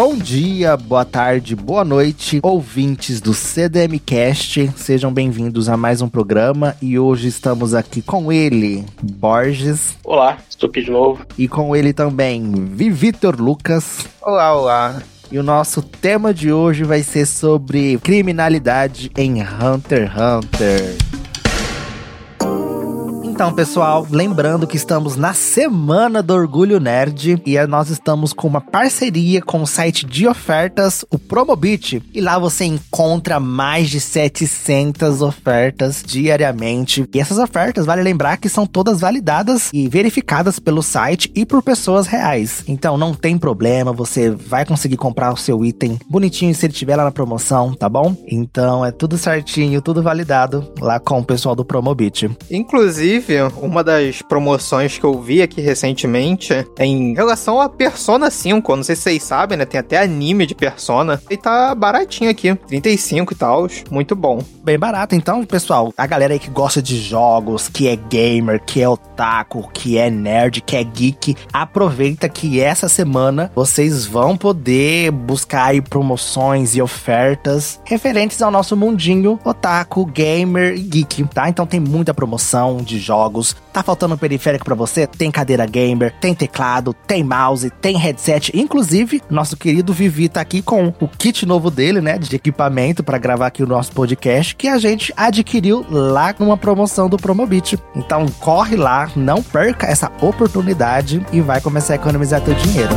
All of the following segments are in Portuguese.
Bom dia, boa tarde, boa noite, ouvintes do CDM Cast. Sejam bem-vindos a mais um programa e hoje estamos aqui com ele, Borges. Olá, estou aqui de novo. E com ele também, Vitor Lucas. Olá, olá. E o nosso tema de hoje vai ser sobre criminalidade em Hunter x Hunter. Então, pessoal, lembrando que estamos na semana do Orgulho Nerd e nós estamos com uma parceria com o site de ofertas, o Promobit. E lá você encontra mais de 700 ofertas diariamente. E essas ofertas, vale lembrar que são todas validadas e verificadas pelo site e por pessoas reais. Então, não tem problema, você vai conseguir comprar o seu item bonitinho se ele estiver lá na promoção, tá bom? Então, é tudo certinho, tudo validado lá com o pessoal do Promobit. Inclusive, uma das promoções que eu vi aqui recentemente é em relação a Persona 5. Não sei se vocês sabem, né? Tem até anime de Persona. E tá baratinho aqui. 35 e tal. Muito bom. Bem barato. Então, pessoal, a galera aí que gosta de jogos, que é gamer, que é otaku, que é nerd, que é geek, aproveita que essa semana vocês vão poder buscar aí promoções e ofertas referentes ao nosso mundinho otaku, gamer e geek, tá? Então tem muita promoção de jogos jogos. Tá faltando um periférico para você? Tem cadeira gamer, tem teclado, tem mouse, tem headset. Inclusive, nosso querido Vivi tá aqui com o kit novo dele, né, de equipamento para gravar aqui o nosso podcast que a gente adquiriu lá numa promoção do Promobit. Então corre lá, não perca essa oportunidade e vai começar a economizar teu dinheiro.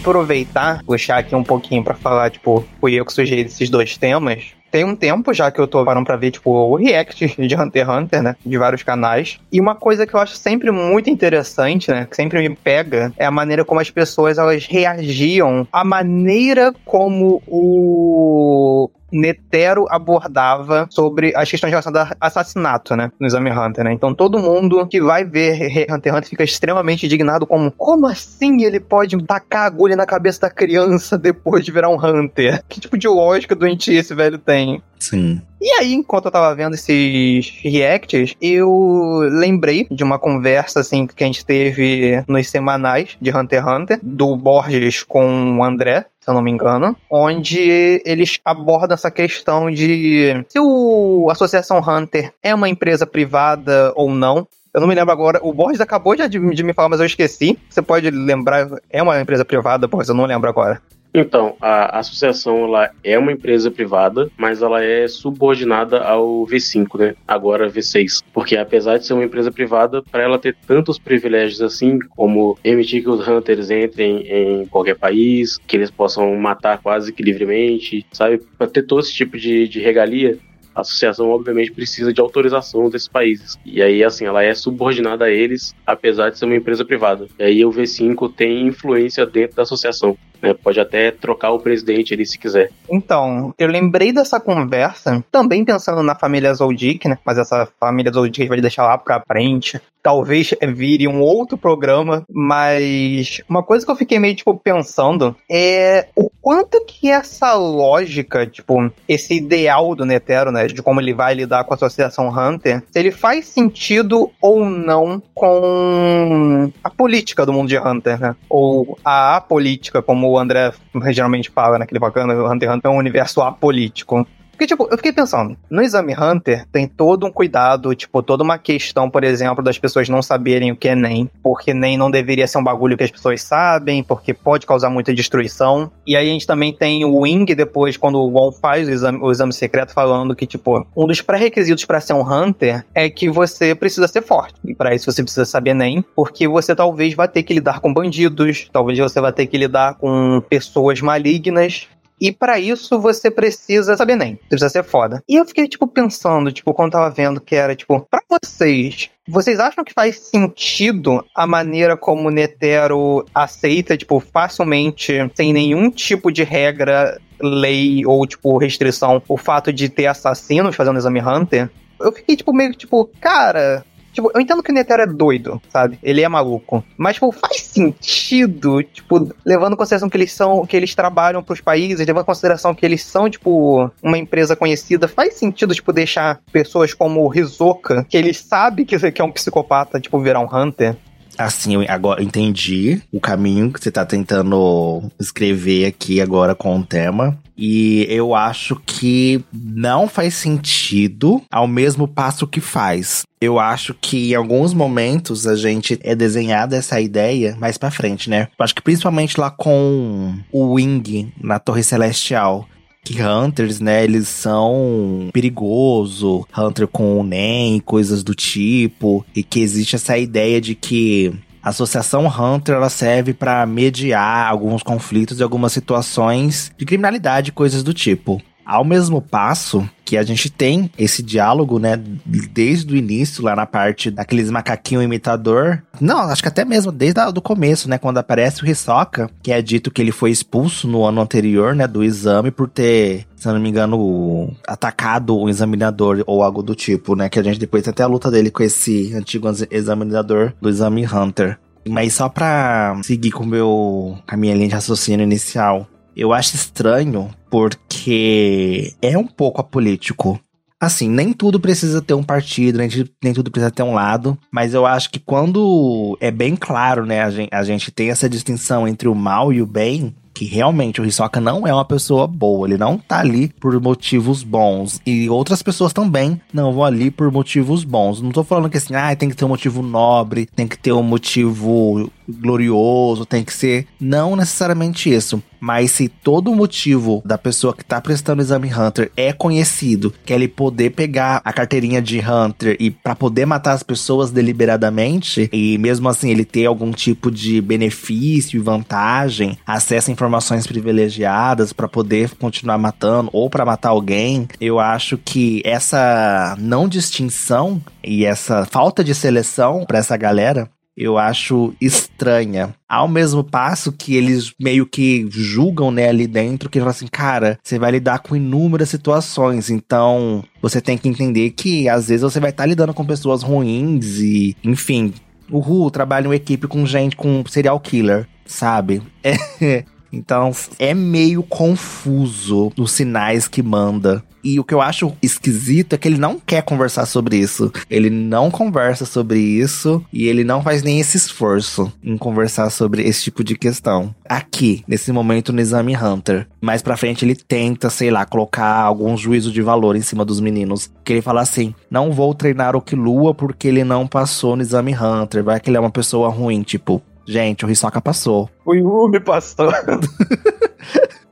Aproveitar, puxar aqui um pouquinho para falar, tipo, fui eu que sugeri esses dois temas. Tem um tempo já que eu tô parando pra ver, tipo, o react de Hunter x Hunter, né? De vários canais. E uma coisa que eu acho sempre muito interessante, né? Que sempre me pega, é a maneira como as pessoas, elas reagiam à maneira como o Netero abordava sobre as questões relacionadas a assassinato, né? No Exame Hunter, né? Então todo mundo que vai ver Hunter x Hunter fica extremamente indignado como como assim ele pode tacar a agulha na cabeça da criança depois de virar um Hunter? Que tipo de lógica doentia esse velho tem? Sim. E aí, enquanto eu tava vendo esses reacts, eu lembrei de uma conversa, assim, que a gente teve nos semanais de Hunter x Hunter, do Borges com o André, se eu não me engano, onde eles abordam essa questão de se o Associação Hunter é uma empresa privada ou não. Eu não me lembro agora. O Borges acabou de, de me falar, mas eu esqueci. Você pode lembrar? É uma empresa privada, Borges? Eu não lembro agora. Então, a associação ela é uma empresa privada, mas ela é subordinada ao V5, né? Agora V6. Porque apesar de ser uma empresa privada, para ela ter tantos privilégios assim, como permitir que os hunters entrem em qualquer país, que eles possam matar quase que livremente, sabe? Para ter todo esse tipo de, de regalia, a associação obviamente precisa de autorização desses países. E aí, assim, ela é subordinada a eles, apesar de ser uma empresa privada. E aí o V5 tem influência dentro da associação. Né? Pode até trocar o presidente ali se quiser. Então, eu lembrei dessa conversa, também pensando na família Zoldyck, né? Mas essa família Zoldyck vai deixar lá pra frente. Talvez vire um outro programa, mas uma coisa que eu fiquei meio, tipo, pensando é o quanto que essa lógica, tipo, esse ideal do Netero, né? De como ele vai lidar com a Associação Hunter, se ele faz sentido ou não com a política do mundo de Hunter, né? Ou a apolítica, como o André geralmente fala naquele bacana, o Hunter x Hunter é um universo apolítico. Porque, tipo, eu fiquei pensando, no Exame Hunter tem todo um cuidado, tipo, toda uma questão, por exemplo, das pessoas não saberem o que é NEM, porque NEM não deveria ser um bagulho que as pessoas sabem, porque pode causar muita destruição. E aí a gente também tem o Wing depois, quando o Wong faz o exame, o exame secreto, falando que, tipo, um dos pré-requisitos para ser um Hunter é que você precisa ser forte. E para isso você precisa saber NEM, porque você talvez vai ter que lidar com bandidos, talvez você vai ter que lidar com pessoas malignas, e para isso você precisa saber nem. Precisa ser foda. E eu fiquei, tipo, pensando, tipo, quando tava vendo que era, tipo, pra vocês, vocês acham que faz sentido a maneira como o Netero aceita, tipo, facilmente, sem nenhum tipo de regra, lei ou, tipo, restrição, o fato de ter assassinos fazendo exame Hunter? Eu fiquei, tipo, meio tipo, cara, Tipo, eu entendo que o Netero é doido, sabe? Ele é maluco. Mas, tipo, faz sentido, tipo, levando em consideração que eles são, que eles trabalham pros países, levando em consideração que eles são, tipo, uma empresa conhecida, faz sentido, tipo, deixar pessoas como o Hisoka, que ele sabe que, que é um psicopata, tipo, virar um Hunter. Assim, eu agora entendi o caminho que você tá tentando escrever aqui agora com o tema. E eu acho que não faz sentido ao mesmo passo que faz. Eu acho que em alguns momentos a gente é desenhada essa ideia mais para frente, né? Eu acho que principalmente lá com o Wing na Torre Celestial que hunters, né, eles são perigoso, hunter com NEM, coisas do tipo, e que existe essa ideia de que a Associação Hunter ela serve para mediar alguns conflitos e algumas situações de criminalidade, coisas do tipo. Ao mesmo passo que a gente tem esse diálogo, né, desde o início, lá na parte daqueles macaquinho imitador. Não, acho que até mesmo desde o começo, né, quando aparece o Hisoka, que é dito que ele foi expulso no ano anterior, né, do exame por ter, se eu não me engano, atacado um examinador ou algo do tipo, né, que a gente depois tem até a luta dele com esse antigo examinador do exame Hunter. Mas só pra seguir com, meu, com a minha linha de raciocínio inicial, eu acho estranho porque é um pouco apolítico. Assim, nem tudo precisa ter um partido, nem, tudo precisa ter um lado, mas eu acho que quando é bem claro, né, a gente, a gente tem essa distinção entre o mal e o bem, que realmente o Hisoka não é uma pessoa boa, ele não tá ali por motivos bons. E outras pessoas também não vão ali por motivos bons. Não tô falando que assim, ah, tem que ter um motivo nobre, tem que ter um motivo glorioso, tem que ser. Não necessariamente isso. Mas se todo o motivo da pessoa que tá prestando o exame Hunter é conhecido, que é ele poder pegar a carteirinha de Hunter e para poder matar as pessoas deliberadamente, e mesmo assim ele ter algum tipo de benefício e vantagem, acesso a informações privilegiadas para poder continuar matando ou para matar alguém, eu acho que essa não distinção e essa falta de seleção para essa galera eu acho estranha. Ao mesmo passo que eles meio que julgam, né, ali dentro, que falam assim, cara, você vai lidar com inúmeras situações, então você tem que entender que às vezes você vai estar tá lidando com pessoas ruins e, enfim. O Ru trabalha em equipe com gente com serial killer, sabe? É, então é meio confuso os sinais que manda. E o que eu acho esquisito é que ele não quer conversar sobre isso. Ele não conversa sobre isso e ele não faz nem esse esforço em conversar sobre esse tipo de questão. Aqui, nesse momento no Exame Hunter. Mais pra frente ele tenta, sei lá, colocar algum juízo de valor em cima dos meninos. Que ele fala assim: não vou treinar o Kilua porque ele não passou no Exame Hunter. Vai que ele é uma pessoa ruim, tipo. Gente, o Hisoka passou. O passou.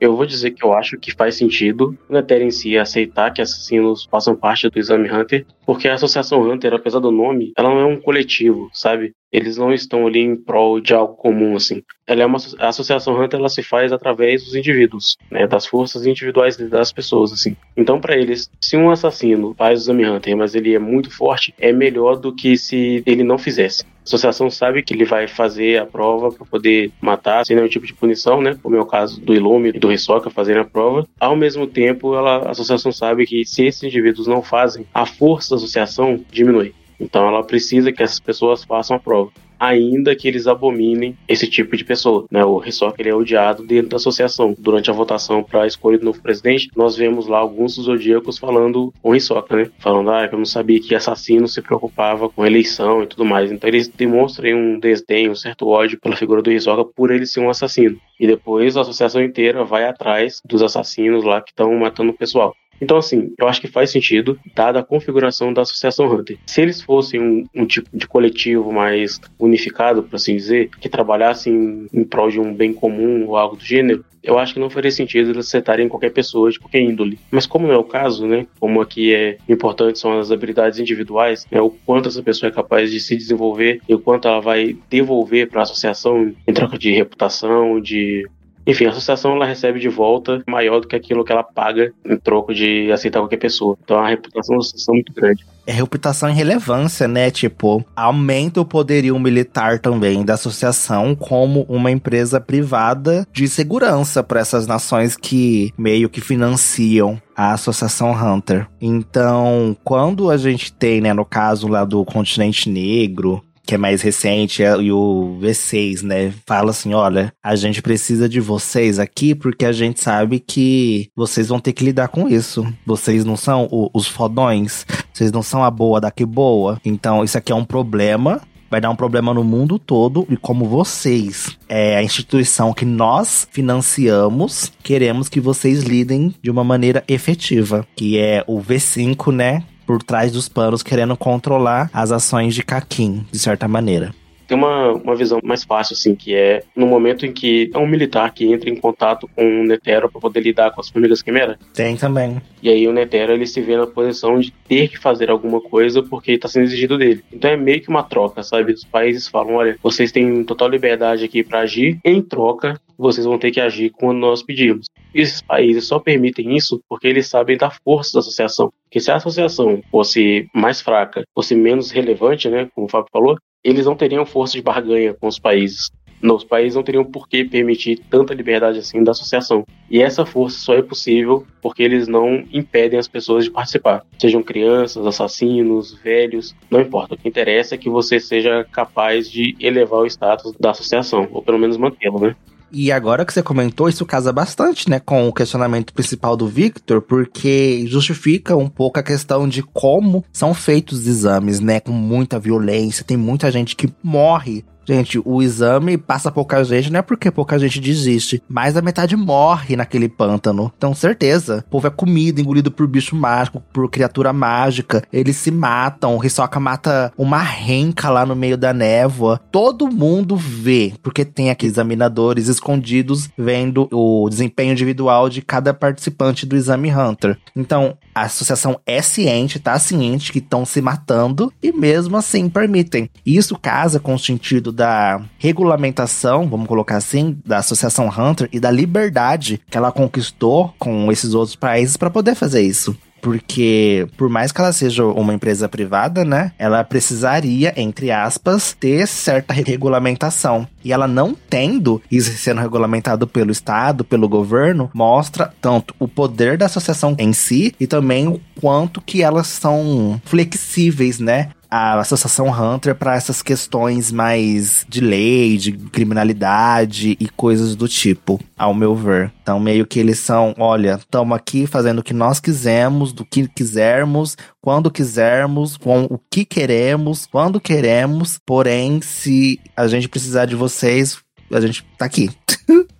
Eu vou dizer que eu acho que faz sentido Nether em si aceitar que assassinos façam parte do Exame Hunter, porque a Associação Hunter, apesar do nome, ela não é um coletivo, sabe? Eles não estão ali em prol de algo comum, assim. Ela é uma, a Associação Hunter ela se faz através dos indivíduos, né? Das forças individuais das pessoas, assim. Então, para eles, se um assassino faz o Exame Hunter, mas ele é muito forte, é melhor do que se ele não fizesse. A associação sabe que ele vai fazer a prova para poder matar sem nenhum tipo de punição, né? Como é o caso do Ilume e do Hisoka fazendo a prova. Ao mesmo tempo, ela, a associação sabe que se esses indivíduos não fazem, a força da associação diminui. Então ela precisa que essas pessoas façam a prova ainda que eles abominem esse tipo de pessoa. Né? O Hisoka ele é odiado dentro da associação. Durante a votação para a escolha do novo presidente, nós vemos lá alguns dos zodíacos falando com o Hisoka, né? Falando, ah, eu não sabia que assassino se preocupava com eleição e tudo mais. Então eles demonstram um desdém, um certo ódio pela figura do Hisoka por ele ser um assassino. E depois a associação inteira vai atrás dos assassinos lá que estão matando o pessoal. Então, assim, eu acho que faz sentido, dada a configuração da Associação Hunter. Se eles fossem um, um tipo de coletivo mais unificado, por assim dizer, que trabalhassem em, prol de um bem comum ou algo do gênero, eu acho que não faria sentido eles acertarem qualquer pessoa de qualquer índole. Mas como não é o caso, né? Como aqui é importante são as habilidades individuais, né, o quanto essa pessoa é capaz de se desenvolver e o quanto ela vai devolver para a associação em troca de reputação, de Enfim, a associação ela recebe de volta maior do que aquilo que ela paga em troco de aceitar qualquer pessoa. Então a reputação da associação é muito grande é reputação e relevância, né? Tipo, aumenta o poderio militar também da associação como uma empresa privada de segurança para essas nações que meio que financiam a Associação Hunter. Então, quando a gente tem, né, no caso lá do continente negro, que é mais recente, é, e o V6, né? Fala assim: olha, a gente precisa de vocês aqui porque a gente sabe que vocês vão ter que lidar com isso. Vocês não são o, os fodões, vocês não são a boa daqui boa. Então, isso aqui é um problema vai dar um problema no mundo todo e como vocês é a instituição que nós financiamos, queremos que vocês lidem de uma maneira efetiva, que é o V5, né? Por trás dos panos querendo controlar as ações de Kakin, de certa maneira tem uma, uma visão mais fácil, assim, que é no momento em que é um militar que entra em contato com o Netero para poder lidar com as famílias quimera. Tem também. E aí o Netero ele se vê na posição de ter que fazer alguma coisa porque está sendo exigido dele. Então é meio que uma troca, sabe? Os países falam: olha, vocês têm total liberdade aqui para agir, em troca, vocês vão ter que agir quando nós pedimos. Esses países só permitem isso porque eles sabem da força da associação. Que se a associação fosse mais fraca, fosse menos relevante, né, como o Fábio falou, eles não teriam força de barganha com os países. Os países não teriam por que permitir tanta liberdade assim da associação. E essa força só é possível porque eles não impedem as pessoas de participar. Sejam crianças, assassinos, velhos, não importa. O que interessa é que você seja capaz de elevar o status da associação, ou pelo menos mantê-lo, né? E agora que você comentou, isso casa bastante, né, com o questionamento principal do Victor, porque justifica um pouco a questão de como são feitos os exames, né, com muita violência, tem muita gente que morre Gente, o exame passa pouca gente, não é porque pouca gente desiste, mas a metade morre naquele pântano. Então, certeza. O povo é comido, engolido por bicho mágico, por criatura mágica. Eles se matam. O Hisoka mata uma renca lá no meio da névoa. Todo mundo vê, porque tem aqui examinadores escondidos vendo o desempenho individual de cada participante do exame Hunter. Então, a associação é ciente, tá ciente que estão se matando e mesmo assim permitem. Isso casa com o sentido da regulamentação, vamos colocar assim, da Associação Hunter e da liberdade que ela conquistou com esses outros países para poder fazer isso. Porque, por mais que ela seja uma empresa privada, né? Ela precisaria, entre aspas, ter certa regulamentação. E ela não tendo isso sendo regulamentado pelo Estado, pelo governo, mostra tanto o poder da associação em si e também o quanto que elas são flexíveis, né? A Associação Hunter para essas questões mais de lei, de criminalidade e coisas do tipo, ao meu ver. Então, meio que eles são, olha, estamos aqui fazendo o que nós quisermos, do que quisermos, quando quisermos, com o que queremos, quando queremos. Porém, se a gente precisar de vocês, a gente tá aqui.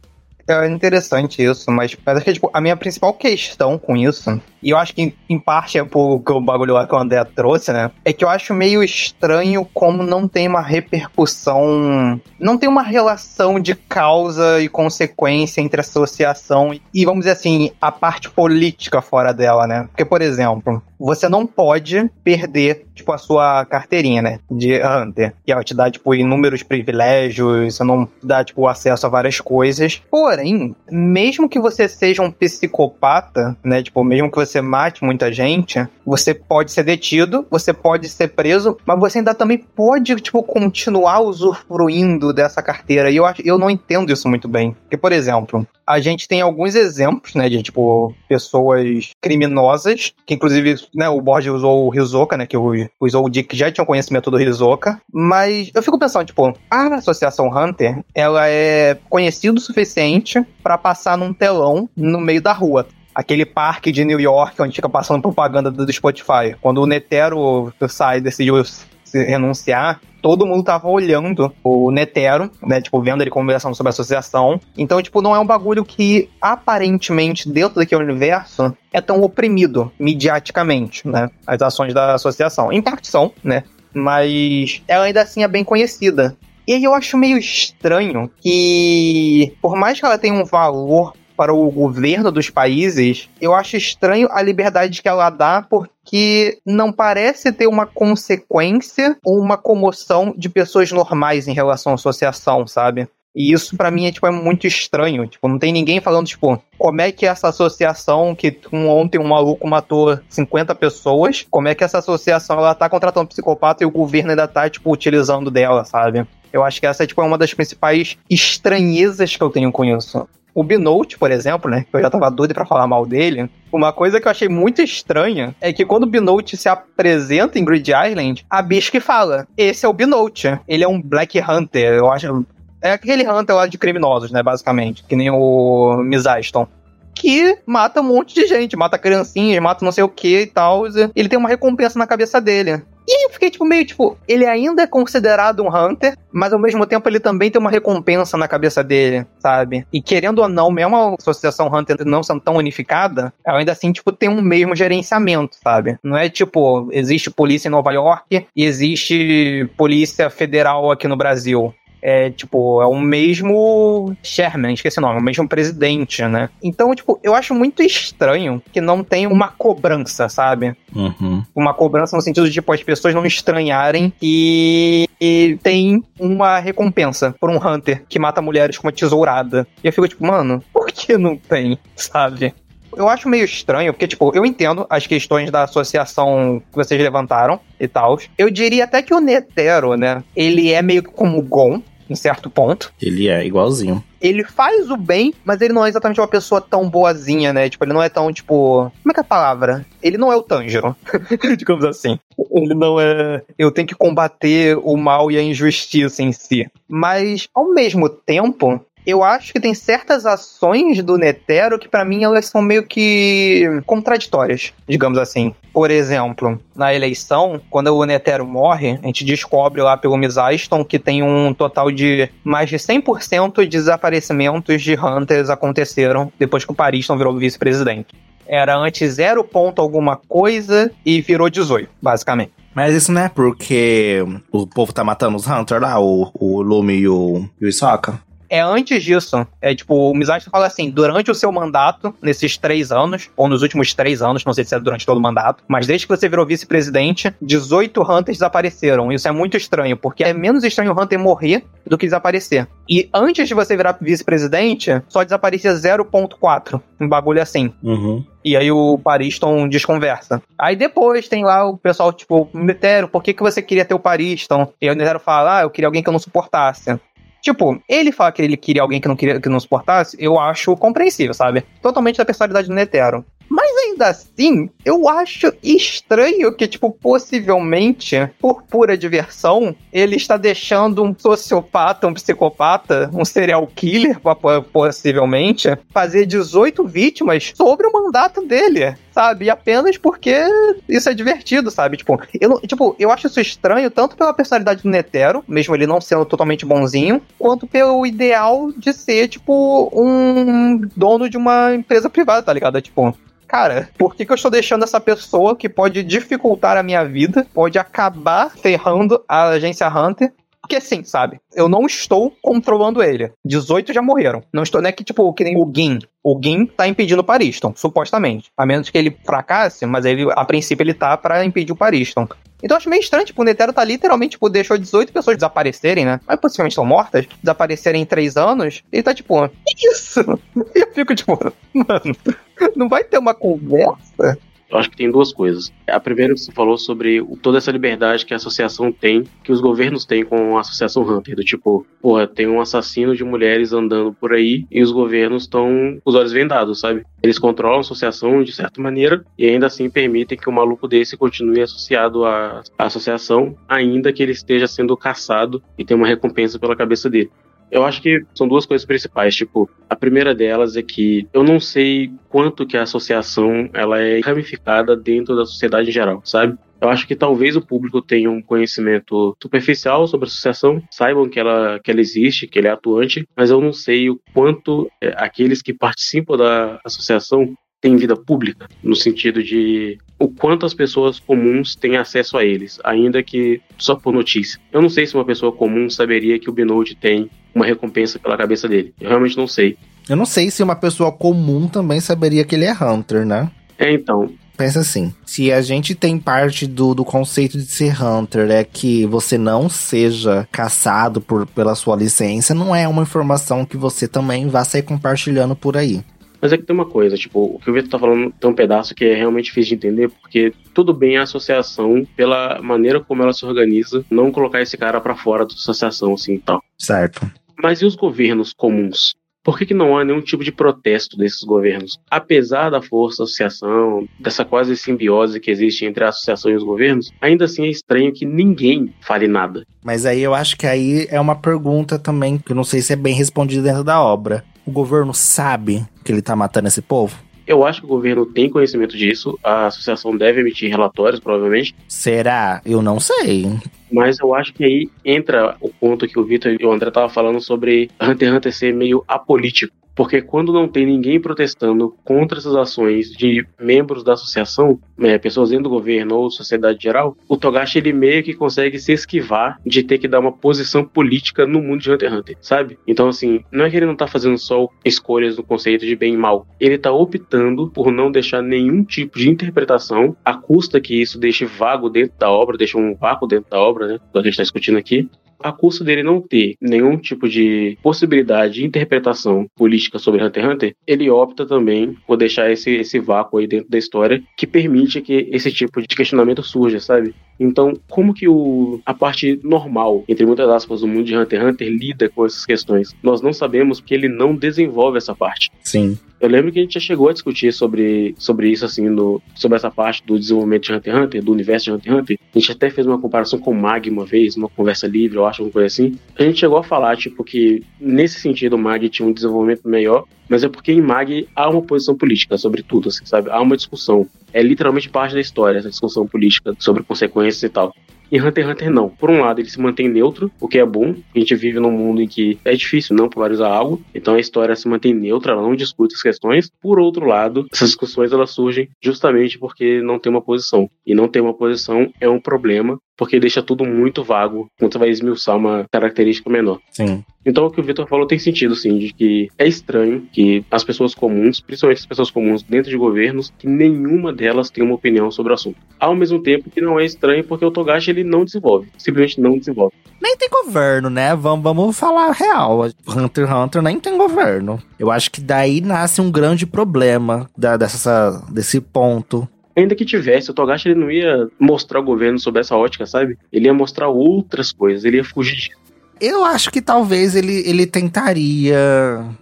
É interessante isso, mas parece que tipo, a minha principal questão com isso, e eu acho que em parte é por que o bagulho lá que o André trouxe, né? É que eu acho meio estranho como não tem uma repercussão, não tem uma relação de causa e consequência entre associação e, vamos dizer assim, a parte política fora dela, né? Porque, por exemplo, você não pode perder, tipo, a sua carteirinha, né? De Hunter. Que ela te dá, tipo, inúmeros privilégios, você não dá, tipo, acesso a várias coisas. Porém, mesmo que você seja um psicopata, né? Tipo, mesmo que você mate muita gente, você pode ser detido, você pode ser preso, mas você ainda também pode, tipo, continuar usufruindo dessa carteira. E eu, acho, eu não entendo isso muito bem. Porque, por exemplo, a gente tem alguns exemplos, né, de, tipo, pessoas criminosas, que inclusive, né, o Borges usou o Rizoka, né, que usou o Dick já tinha conhecimento do Rizoka, mas eu fico pensando, tipo, a Associação Hunter, ela é conhecida o suficiente para passar num telão no meio da rua aquele parque de New York onde fica passando propaganda do Spotify. Quando o Netero sai, decidiu renunciar, todo mundo tava olhando o Netero, né? Tipo, vendo ele conversando sobre a associação. Então, tipo, não é um bagulho que aparentemente, dentro daquele universo, é tão oprimido mediaticamente, né? As ações da associação. Em parte são, né? Mas ela ainda assim é bem conhecida. E aí eu acho meio estranho que, por mais que ela tenha um valor para o governo dos países, eu acho estranho a liberdade que ela dá, porque não parece ter uma consequência ou uma comoção de pessoas normais em relação à associação, sabe? E isso para mim é, tipo, é muito estranho. Tipo, não tem ninguém falando, tipo, como é que essa associação, que um, ontem um maluco matou 50 pessoas, como é que essa associação ela tá contratando psicopata e o governo ainda tá, tipo, utilizando dela, sabe? Eu acho que essa tipo, é uma das principais estranhezas que eu tenho com isso. O Binote, por exemplo, né? Que eu já tava doido para falar mal dele. Uma coisa que eu achei muito estranha é que quando o Binote se apresenta em Grid Island, a Bisque fala: Esse é o Binote. Ele é um Black Hunter. Eu acho. É aquele Hunter lá de criminosos, né? Basicamente. Que nem o Mizaston que mata um monte de gente, mata criancinhas, mata não sei o que e tal. Ele tem uma recompensa na cabeça dele. E eu fiquei, tipo, meio, tipo, ele ainda é considerado um Hunter, mas ao mesmo tempo ele também tem uma recompensa na cabeça dele, sabe? E querendo ou não, mesmo a associação Hunter não sendo tão unificada, ela ainda assim, tipo, tem um mesmo gerenciamento, sabe? Não é tipo, existe polícia em Nova York e existe polícia federal aqui no Brasil é, tipo, é o mesmo chairman, esqueci o nome, o mesmo presidente, né? Então, tipo, eu acho muito estranho que não tem uma cobrança, sabe? Uhum. Uma cobrança no sentido de, tipo, as pessoas não estranharem que tem uma recompensa por um Hunter que mata mulheres com uma tesourada. E eu fico, tipo, mano, por que não tem, sabe? Eu acho meio estranho, porque, tipo, eu entendo as questões da associação que vocês levantaram e tal. Eu diria até que o Netero, né, ele é meio como o Gon, em certo ponto. Ele é igualzinho. Ele faz o bem, mas ele não é exatamente uma pessoa tão boazinha, né? Tipo, ele não é tão, tipo. Como é que é a palavra? Ele não é o Tanjiro, digamos assim. Ele não é. Eu tenho que combater o mal e a injustiça em si. Mas, ao mesmo tempo, eu acho que tem certas ações do Netero que para mim elas são meio que contraditórias, digamos assim. Por exemplo, na eleição, quando o Netero morre, a gente descobre lá pelo Mizaston que tem um total de mais de 100% de desaparecimentos de Hunters aconteceram depois que o Pariston virou vice-presidente. Era antes 0 ponto alguma coisa e virou 18, basicamente. Mas isso não é porque o povo tá matando os Hunters lá, o, o Lume e o, e o Isoka? É antes disso. É tipo, o Mizaki fala assim: durante o seu mandato, nesses três anos, ou nos últimos três anos, não sei se é durante todo o mandato, mas desde que você virou vice-presidente, 18 Hunters desapareceram. Isso é muito estranho, porque é menos estranho o Hunter morrer do que desaparecer. E antes de você virar vice-presidente, só desaparecia 0.4. Um bagulho assim. Uhum. E aí o Pariston desconversa. Aí depois tem lá o pessoal, tipo, Netero, por que, que você queria ter o Pariston? E aí o Netero fala, ah, eu queria alguém que eu não suportasse. Tipo, ele falar que ele queria alguém que não queria que não suportasse, eu acho compreensível, sabe? Totalmente da personalidade do Netero. Mas ainda assim, eu acho estranho que, tipo, possivelmente, por pura diversão, ele está deixando um sociopata, um psicopata, um serial killer, possivelmente, fazer 18 vítimas sobre o mandato dele sabe? Apenas porque isso é divertido, sabe? Tipo, eu, tipo, eu acho isso estranho tanto pela personalidade do Netero, mesmo ele não sendo totalmente bonzinho, quanto pelo ideal de ser, tipo, um dono de uma empresa privada, tá ligado? Tipo, cara, por que, que eu estou deixando essa pessoa que pode dificultar a minha vida, pode acabar ferrando a agência Hunter porque assim, sabe? Eu não estou controlando ele. 18 já morreram. Não estou, não é que tipo, que nem o Gin. O Gin tá impedindo o Pariston, supostamente. A menos que ele fracasse, mas ele, a princípio, ele tá para impedir o Pariston. Então eu acho meio estranho, tipo, o Netero tá literalmente, tipo, deixou 18 pessoas desaparecerem, né? Mas possivelmente estão mortas, desaparecerem em 3 anos. E tá tipo, que isso? E eu fico tipo, mano, não vai ter uma conversa? Eu acho que tem duas coisas. A primeira que você falou sobre toda essa liberdade que a associação tem, que os governos têm com a associação Hunter, do tipo, porra, tem um assassino de mulheres andando por aí e os governos estão com os olhos vendados, sabe? Eles controlam a associação de certa maneira e ainda assim permitem que um maluco desse continue associado à associação, ainda que ele esteja sendo caçado e tenha uma recompensa pela cabeça dele. Eu acho que são duas coisas principais. Tipo, a primeira delas é que eu não sei quanto que a associação ela é ramificada dentro da sociedade em geral, sabe? Eu acho que talvez o público tenha um conhecimento superficial sobre a associação, saibam que ela, que ela existe, que ela é atuante, mas eu não sei o quanto é, aqueles que participam da associação têm vida pública, no sentido de o quanto as pessoas comuns têm acesso a eles, ainda que só por notícia. Eu não sei se uma pessoa comum saberia que o Binote tem uma recompensa pela cabeça dele. Eu realmente não sei. Eu não sei se uma pessoa comum também saberia que ele é Hunter, né? É, então. pensa assim: se a gente tem parte do, do conceito de ser Hunter é que você não seja caçado por, pela sua licença, não é uma informação que você também vá sair compartilhando por aí. Mas é que tem uma coisa, tipo, o que o Vitor tá falando tem um pedaço que é realmente difícil de entender, porque tudo bem a associação, pela maneira como ela se organiza, não colocar esse cara para fora da associação, assim e tal. Certo. Mas e os governos comuns? Por que, que não há nenhum tipo de protesto desses governos? Apesar da força da associação, dessa quase simbiose que existe entre a associação e os governos, ainda assim é estranho que ninguém fale nada. Mas aí eu acho que aí é uma pergunta também que eu não sei se é bem respondida dentro da obra. O governo sabe que ele tá matando esse povo? Eu acho que o governo tem conhecimento disso, a associação deve emitir relatórios, provavelmente. Será? Eu não sei. Mas eu acho que aí entra o ponto que o Vitor e o André estavam falando sobre Hunter x Hunter ser meio apolítico. Porque quando não tem ninguém protestando contra essas ações de membros da associação, né, pessoas dentro do governo ou sociedade geral, o Togashi ele meio que consegue se esquivar de ter que dar uma posição política no mundo de Hunter x Hunter, sabe? Então, assim, não é que ele não tá fazendo só escolhas no conceito de bem e mal. Ele tá optando por não deixar nenhum tipo de interpretação, a custa que isso deixe vago dentro da obra, deixa um vácuo dentro da obra, né? Que a gente tá discutindo aqui a custo dele não ter nenhum tipo de possibilidade de interpretação política sobre Hunter x Hunter, ele opta também por deixar esse, esse vácuo aí dentro da história que permite que esse tipo de questionamento surja, sabe? Então, como que o, a parte normal, entre muitas aspas, do mundo de Hunter x Hunter lida com essas questões? Nós não sabemos porque ele não desenvolve essa parte. Sim. Eu lembro que a gente já chegou a discutir sobre, sobre isso, assim, no, sobre essa parte do desenvolvimento de Hunter x Hunter, do universo de Hunter x Hunter. A gente até fez uma comparação com o Mag uma vez, uma conversa livre, eu acho, alguma coisa assim. A gente chegou a falar, tipo, que nesse sentido o Mag tinha um desenvolvimento melhor, mas é porque em Mag há uma posição política sobre tudo, assim, sabe? Há uma discussão. É literalmente parte da história, essa discussão política sobre consequências e tal. E Hunter x Hunter não. Por um lado, ele se mantém neutro, o que é bom. A gente vive num mundo em que é difícil não polarizar algo. Então a história se mantém neutra, ela não discute as questões. Por outro lado, essas discussões elas surgem justamente porque não tem uma posição. E não ter uma posição é um problema, porque deixa tudo muito vago quando você vai esmiuçar uma característica menor. Sim. Então o que o Victor falou tem sentido, sim, de que é estranho que as pessoas comuns, principalmente as pessoas comuns dentro de governos, que nenhuma delas tem uma opinião sobre o assunto. Ao mesmo tempo que não é estranho porque o Togashi ele não desenvolve, simplesmente não desenvolve. Nem tem governo, né? Vamos, vamos falar real. Hunter x Hunter nem tem governo. Eu acho que daí nasce um grande problema da, dessa, desse ponto ainda que tivesse, o Togashi ele não ia mostrar o governo sob essa ótica, sabe? Ele ia mostrar outras coisas, ele ia fugir disso. Eu acho que talvez ele, ele tentaria,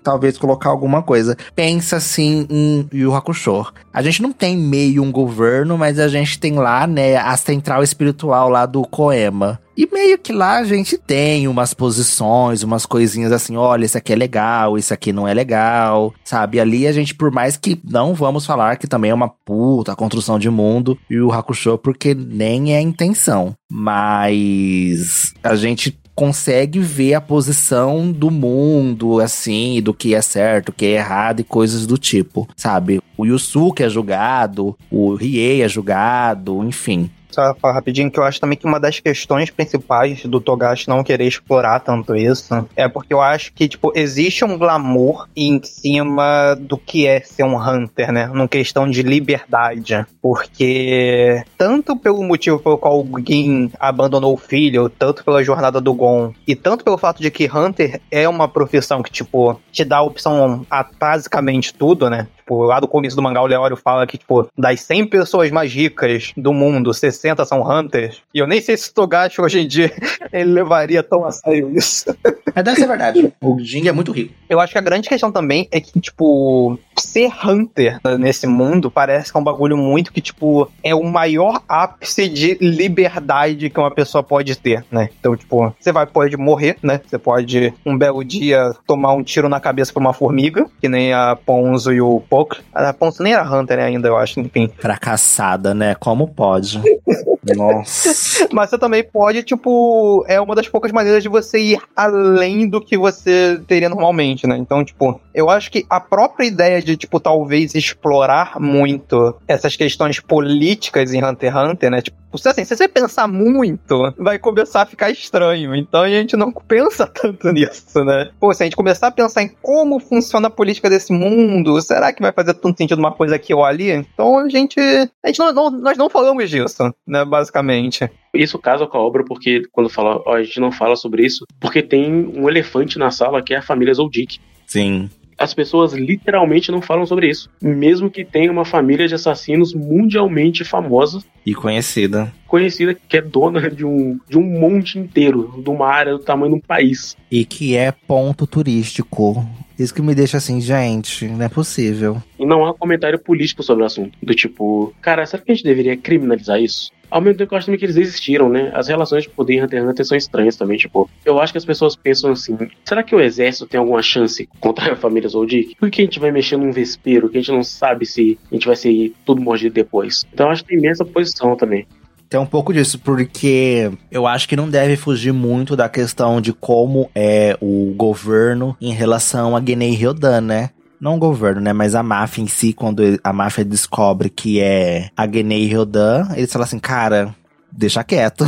talvez, colocar alguma coisa. Pensa assim em Yu Hakusho. A gente não tem meio um governo, mas a gente tem lá, né, a central espiritual lá do Koema. E meio que lá a gente tem umas posições, umas coisinhas assim, olha, isso aqui é legal, isso aqui não é legal, sabe? Ali a gente, por mais que não vamos falar que também é uma puta construção de mundo e o Hakusho, porque nem é a intenção. Mas a gente consegue ver a posição do mundo, assim, do que é certo, o que é errado e coisas do tipo, sabe? O Yusuke é julgado, o Riei é julgado, enfim só falar rapidinho que eu acho também que uma das questões principais do Togashi não querer explorar tanto isso é porque eu acho que, tipo, existe um glamour em cima do que é ser um Hunter, né? Numa questão de liberdade. Porque, tanto pelo motivo pelo qual o Gin abandonou o filho, tanto pela jornada do Gon, e tanto pelo fato de que Hunter é uma profissão que, tipo, te dá a opção a basicamente tudo, né? Tipo, lá do começo do mangá, o Leório fala que, tipo, das 100 pessoas mais ricas do mundo, 60 são Hunters. E eu nem sei se o Togashi hoje em dia ele levaria tão a sério isso. Mas deve ser verdade. O Jing é muito rico. Eu acho que a grande questão também é que, tipo, ser Hunter nesse mundo parece que é um bagulho muito que, tipo, é o maior ápice de liberdade que uma pessoa pode ter, né? Então, tipo, você vai, pode morrer, né? Você pode, um belo dia, tomar um tiro na cabeça por uma formiga, que nem a Ponzo e o pouco. A Ponce nem era Hunter né, ainda, eu acho, enfim. Fracassada, né? Como pode? Nossa. Mas você também pode, tipo, é uma das poucas maneiras de você ir além do que você teria normalmente, né? Então, tipo, eu acho que a própria ideia de, tipo, talvez explorar muito essas questões políticas em Hunter x Hunter, né? Tipo, assim, se você pensar muito, vai começar a ficar estranho. Então a gente não pensa tanto nisso, né? Pô, se a gente começar a pensar em como funciona a política desse mundo, será que vai fazer tanto sentido uma coisa aqui ou ali? Então a gente. A gente não, não, nós não falamos disso, né? Basicamente. Isso casa com a obra, porque quando fala, ó, a gente não fala sobre isso, porque tem um elefante na sala que é a família Zoldyck. Sim as pessoas literalmente não falam sobre isso. Mesmo que tenha uma família de assassinos mundialmente famosa. E conhecida. Conhecida, que é dona de um, de um monte inteiro, de uma área do tamanho de um país. E que é ponto turístico. Isso que me deixa assim, gente, não é possível. E não há comentário político sobre o assunto. Do tipo, cara, será que a gente deveria criminalizar isso? Ao mesmo tempo que eu acho também que eles existiram, né? As relações de poder em Hunter x Hunter são estranhas também, tipo. Eu acho que as pessoas pensam assim: será que o exército tem alguma chance contra a família Zoldyck? Por que a gente vai mexer num vespeiro que a gente não sabe se a gente vai ser tudo mordido depois? Então eu acho que tem imensa posição também. Tem um pouco disso, porque eu acho que não deve fugir muito da questão de como é o governo em relação a Guinea Ryodan, né? Não o governo, né? Mas a máfia em si, quando a máfia descobre que é a Genei Ryodan, eles falam assim, cara, deixa quieto.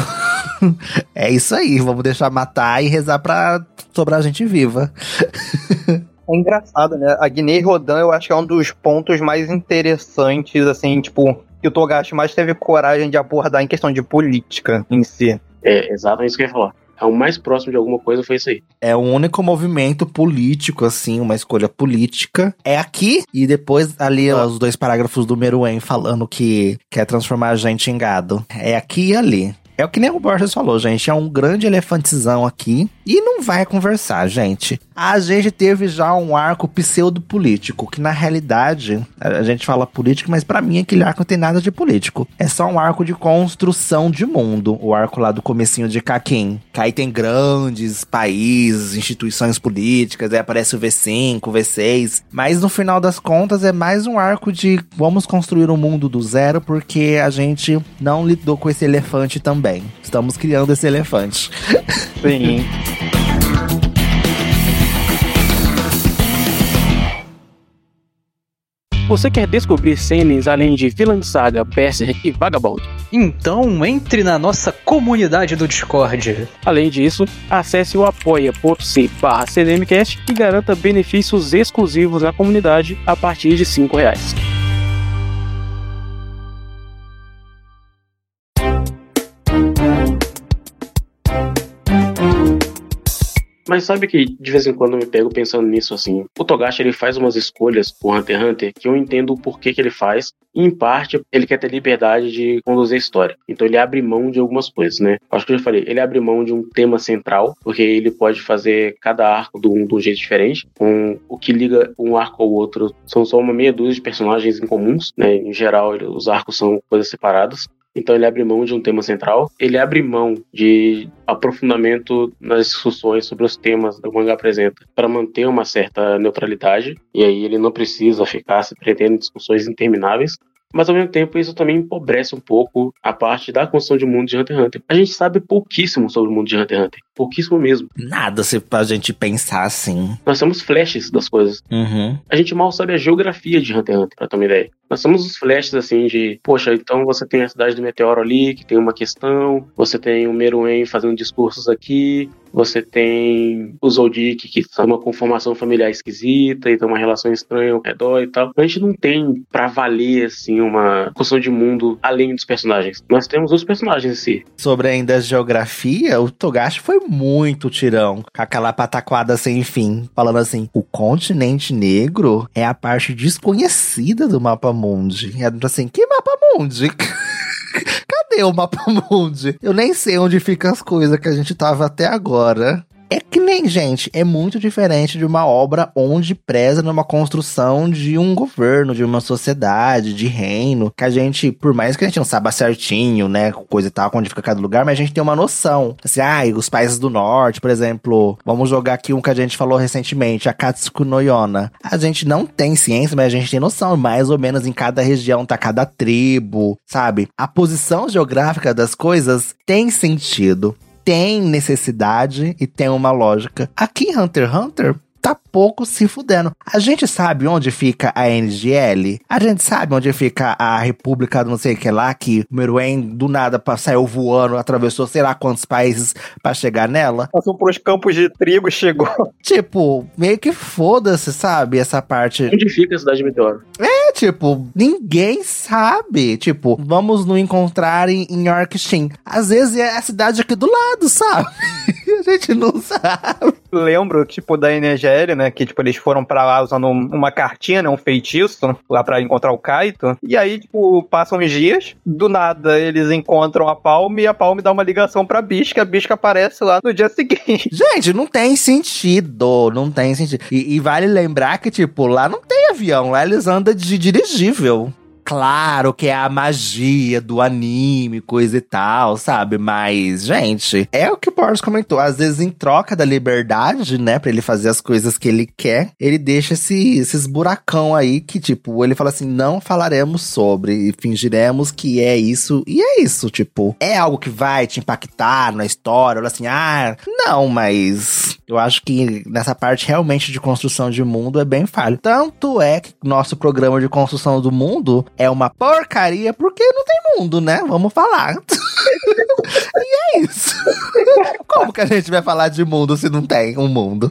é isso aí, vamos deixar matar e rezar pra sobrar gente viva. É engraçado, né? A Guiné Rodan eu acho que é um dos pontos mais interessantes, assim, tipo, que o Togashi mais teve coragem de abordar em questão de política em si. É, exatamente isso que eu ia falar é o mais próximo de alguma coisa foi isso aí. É o único movimento político, assim, uma escolha política. É aqui, e depois ali os dois parágrafos do Meruem falando que quer transformar a gente em gado. É aqui e ali. É o que nem o Borges falou, gente. É um grande elefantezão aqui. E não vai conversar, gente. A gente teve já um arco pseudo-político, que na realidade, a gente fala político, mas para mim aquele arco não tem nada de político. É só um arco de construção de mundo. O arco lá do comecinho de Kakin. Que aí tem grandes países, instituições políticas, aí aparece o V5, o V6. Mas no final das contas é mais um arco de vamos construir um mundo do zero, porque a gente não lidou com esse elefante também. Estamos criando esse elefante. Sim. Você quer descobrir cenas além de Villain Saga, Berserk e Vagabond? Então entre na nossa comunidade do Discord. Além disso, acesse o apoia.c barra CDMcast e garanta benefícios exclusivos na comunidade a partir de R$ reais. Mas sabe que de vez em quando eu me pego pensando nisso assim. O Togashi ele faz umas escolhas por Hunter x Hunter que eu entendo o porquê que ele faz. E em parte ele quer ter liberdade de conduzir a história. Então ele abre mão de algumas coisas, né? Acho que eu já falei, ele abre mão de um tema central, porque ele pode fazer cada arco de um, de um jeito diferente. Com o que liga um arco ao outro são só uma meia dúzia de personagens incomuns, né? Em geral, os arcos são coisas separadas. Então ele abre mão de um tema central, ele abre mão de aprofundamento nas discussões sobre os temas que o mangá apresenta para manter uma certa neutralidade, e aí ele não precisa ficar se prendendo em discussões intermináveis. Mas ao mesmo tempo isso também empobrece um pouco a parte da construção de mundo de Hunter x Hunter. A gente sabe pouquíssimo sobre o mundo de Hunter x Hunter. Pouquíssimo mesmo. Nada se pra gente pensar assim. Nós temos flashes das coisas. Uhum. A gente mal sabe a geografia de Hunter x Hunter, pra ter uma ideia. Nós temos os flashes assim de, poxa, então você tem a cidade do meteoro ali, que tem uma questão, você tem o Meruem fazendo discursos aqui, você tem o Zoldyck, que tem uma conformação familiar esquisita e tem uma relação estranha ao redor e tal. A gente não tem pra valer, assim, uma construção de mundo além dos personagens. Nós temos os personagens em si. Sobre ainda a geografia, o Togashi foi muito tirão, aquela pataquada sem fim, falando assim: o continente negro é a parte desconhecida do mapa mundi. É assim, que mapa mundi? Cadê o mapa mundi? Eu nem sei onde ficam as coisas que a gente tava até agora. É que nem, gente, é muito diferente de uma obra onde preza numa construção de um governo, de uma sociedade, de reino, que a gente, por mais que a gente não saiba certinho, né, coisa e tal, onde fica cada lugar, mas a gente tem uma noção. Assim, ah, os países do norte, por exemplo, vamos jogar aqui um que a gente falou recentemente, a Katsuku no Yona. A gente não tem ciência, mas a gente tem noção, mais ou menos em cada região tá cada tribo, sabe? A posição geográfica das coisas tem sentido tem necessidade e tem uma lógica. Aqui em Hunter x Hunter, tá pouco se fudendo. A gente sabe onde fica a NGL? A gente sabe onde fica a República do não sei o que lá, que o Meruem do nada saiu voando, atravessou sei lá quantos países para chegar nela? Passou por os campos de trigo, chegou. Tipo, meio que foda-se, sabe? Essa parte. Onde fica a cidade de Meteoro? É, tipo, ninguém sabe. Tipo, vamos nos encontrar em, em Yorkshire. Às vezes é a cidade aqui do lado, sabe? gente não sabe. Lembro, tipo, da NGL, né? Que, tipo, eles foram pra lá usando uma cartinha, né? Um feitiço, lá pra encontrar o Kaito. E aí, tipo, passam uns dias. Do nada, eles encontram a Palme e a Palme dá uma ligação pra Bisca. A Bisca aparece lá no dia seguinte. Gente, não tem sentido. Não tem sentido. E, e vale lembrar que, tipo, lá não tem avião. Lá eles andam de dirigível claro que é a magia do anime, coisa e tal, sabe? Mas, gente, é o que o Boris comentou. Às vezes, em troca da liberdade, né, pra ele fazer as coisas que ele quer, ele deixa esse, esses buracão aí que, tipo, ele fala assim: não falaremos sobre e fingiremos que é isso. E é isso, tipo, é algo que vai te impactar na história, ou assim, ah, não, mas eu acho que nessa parte realmente de construção de mundo é bem falho. Tanto é que nosso programa de construção do mundo é uma porcaria porque não tem mundo, né? Vamos falar. e é isso. Como que a gente vai falar de mundo se não tem um mundo?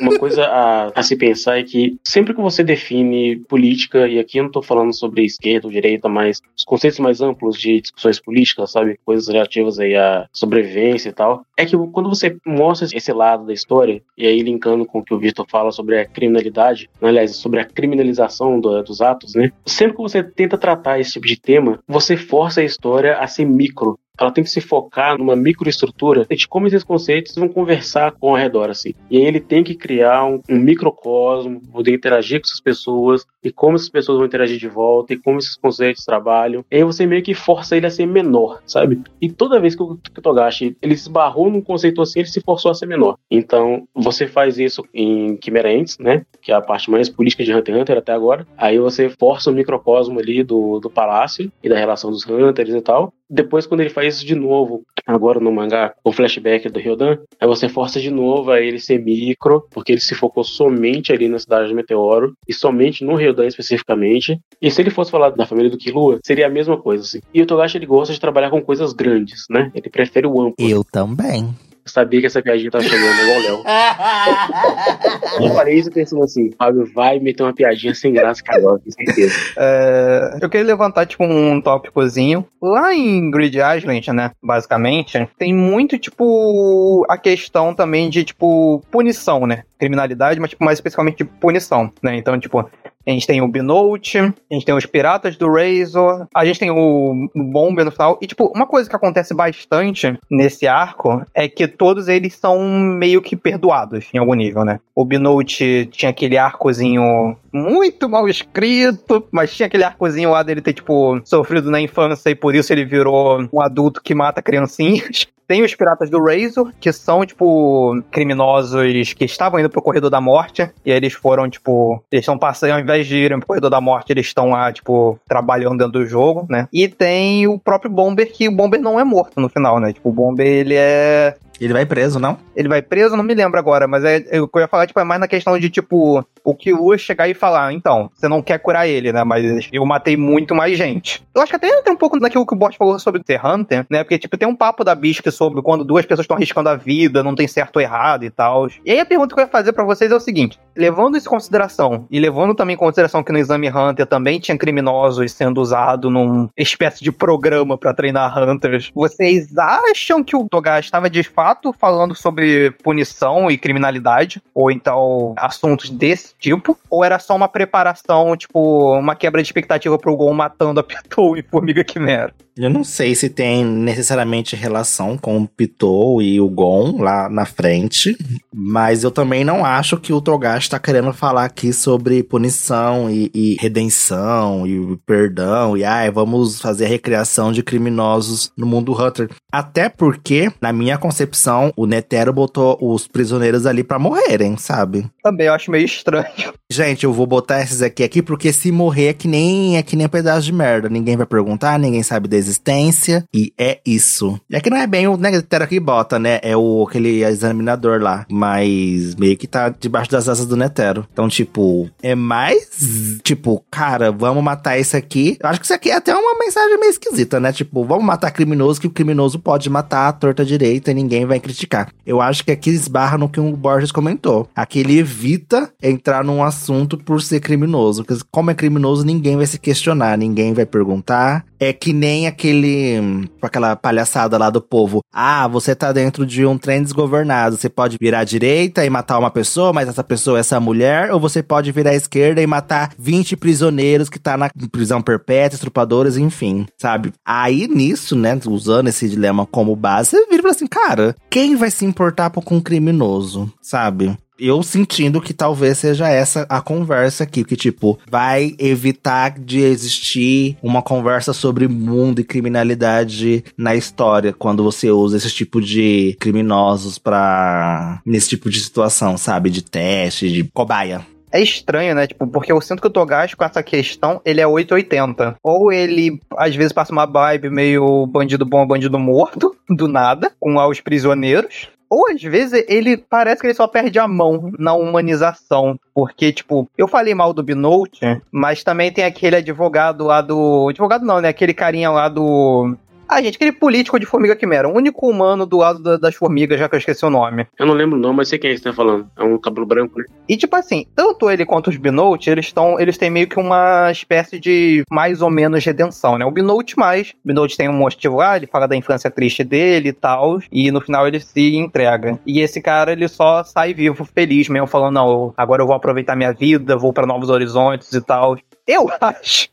Uma coisa a, a, se pensar é que sempre que você define política, e aqui eu não estou falando sobre esquerda ou direita, mas os conceitos mais amplos de discussões políticas, sabe? Coisas relativas aí à sobrevivência e tal, é que quando você mostra esse lado da história, e aí linkando com o que o Vitor fala sobre a criminalidade, aliás, sobre a criminalização do, dos atos, né? Sempre que você tenta tratar esse tipo de tema, você força a história a ser micro, ela tem que se focar numa microestrutura de como esses conceitos vão conversar com ao redor, assim. E aí ele tem que criar um, um microcosmo, poder interagir com essas pessoas, e como essas pessoas vão interagir de volta, e como esses conceitos trabalham. E aí você meio que força ele a ser menor, sabe? E toda vez que o Togashi ele esbarrou num conceito assim, ele se forçou a ser menor. Então, você faz isso em Chimera Ants, né? Que é a parte mais política de Hunter x Hunter até agora. Aí você força o microcosmo ali do, do palácio e da relação dos Hunters e tal. Depois, quando ele faz isso de novo, agora no mangá, com o flashback do Ryodan, aí você força de novo a ele ser micro, porque ele se focou somente ali na cidade de Meteoro, e somente no Ryodan especificamente. E se ele fosse falar da família do Killua, seria a mesma coisa, assim. E o Togashi, ele gosta de trabalhar com coisas grandes, né? Ele prefere o amplo. Eu também. Eu sabia que essa piadinha tava chegando, igual o Léo. eu falei isso pensando assim, Fábio vai meter uma piadinha sem graça agora, com certeza. É, eu queria levantar, tipo, um tópicozinho. Lá em Grid Island, né, basicamente, tem muito, tipo, a questão também de, tipo, punição, né? Criminalidade, mas, tipo, mais especificamente de punição, né? Então, tipo, a gente tem o Binote, a gente tem os Piratas do Razor, a gente tem o Bomber no final. E, tipo, uma coisa que acontece bastante nesse arco é que todos eles são meio que perdoados em algum nível, né? O Binote tinha aquele arcozinho muito mal escrito, mas tinha aquele arcozinho lá dele ter, tipo, sofrido na infância e por isso ele virou um adulto que mata criancinhas. Tem os piratas do Razor, que são, tipo, criminosos que estavam indo pro corredor da morte. E eles foram, tipo, eles estão passando, ao invés de irem pro corredor da morte, eles estão lá, tipo, trabalhando dentro do jogo, né? E tem o próprio Bomber, que o Bomber não é morto no final, né? Tipo, o Bomber, ele é ele vai preso, não? Ele vai preso, não me lembro agora, mas é, eu, eu ia falar, tipo, é mais na questão de, tipo, o Killua chegar e falar, então, você não quer curar ele, né? Mas eu matei muito mais gente. Eu acho que até tem um pouco naquilo que o Bot falou sobre o The Hunter, né? Porque, tipo, tem um papo da Bisque sobre quando duas pessoas estão arriscando a vida, não tem certo ou errado e tal. E aí a pergunta que eu ia fazer para vocês é o seguinte: levando isso em consideração, e levando também em consideração que no Exame Hunter também tinha criminosos sendo usados num espécie de programa para treinar Hunters, vocês acham que o Togashi estava de fato falando sobre punição e criminalidade? Ou então assuntos desse tipo? Ou era só uma preparação, tipo, uma quebra de expectativa pro Gon matando a Pitou e Formiga Quimera? Eu não sei se tem necessariamente relação com o Pitou e o Gon lá na frente, mas eu também não acho que o Togashi tá querendo falar aqui sobre punição e, e redenção e perdão e ai, vamos fazer a recriação de criminosos no mundo Hunter. Até porque, na minha concepção, o Netero botou os prisioneiros ali para morrerem, sabe? Também eu acho meio estranho. Gente, eu vou botar esses aqui aqui porque se morrer é que nem é que nem um pedaço de merda. Ninguém vai perguntar, ninguém sabe da existência e é isso. E aqui não é bem o Netero que bota, né? É o aquele examinador lá, mas meio que tá debaixo das asas do Netero. Então, tipo, é mais tipo, cara, vamos matar esse aqui. Eu acho que isso aqui é até uma mensagem meio esquisita, né? Tipo, vamos matar criminoso que o criminoso pode matar a torta direita e ninguém vai criticar. Eu acho que aqui esbarra no que o Borges comentou. Aqui ele evita entrar num assunto por ser criminoso. Porque como é criminoso, ninguém vai se questionar, ninguém vai perguntar. É que nem aquele. aquela palhaçada lá do povo. Ah, você tá dentro de um trem desgovernado. Você pode virar à direita e matar uma pessoa, mas essa pessoa é essa mulher. Ou você pode virar à esquerda e matar 20 prisioneiros que tá na prisão perpétua, estrupadores, enfim, sabe? Aí nisso, né, usando esse dilema como base, você vira e fala assim, cara, quem vai se importar com um criminoso, sabe? Eu sentindo que talvez seja essa a conversa aqui, que tipo, vai evitar de existir uma conversa sobre mundo e criminalidade na história quando você usa esse tipo de criminosos para nesse tipo de situação, sabe, de teste, de cobaia. É estranho, né? Tipo, porque eu sinto que o Togashi com essa questão, ele é 880. Ou ele, às vezes, passa uma vibe meio bandido bom, bandido morto, do nada, com os prisioneiros. Ou às vezes ele parece que ele só perde a mão na humanização. Porque, tipo, eu falei mal do Binote, mas também tem aquele advogado lá do. Advogado não, né? Aquele carinha lá do. Ah, gente, aquele político de Formiga Quimera, o único humano do lado da, das formigas, já que eu esqueci o nome. Eu não lembro o nome, mas sei quem é que você tá falando. É um cabelo branco, né? E tipo assim, tanto ele quanto os Binote, eles estão. Eles têm meio que uma espécie de mais ou menos redenção, né? O Binote mais. O Binote tem um motivo lá, ele fala da infância triste dele e tal. E no final ele se entrega. E esse cara, ele só sai vivo, feliz mesmo, falando, não, agora eu vou aproveitar minha vida, vou para novos horizontes e tal. Eu acho.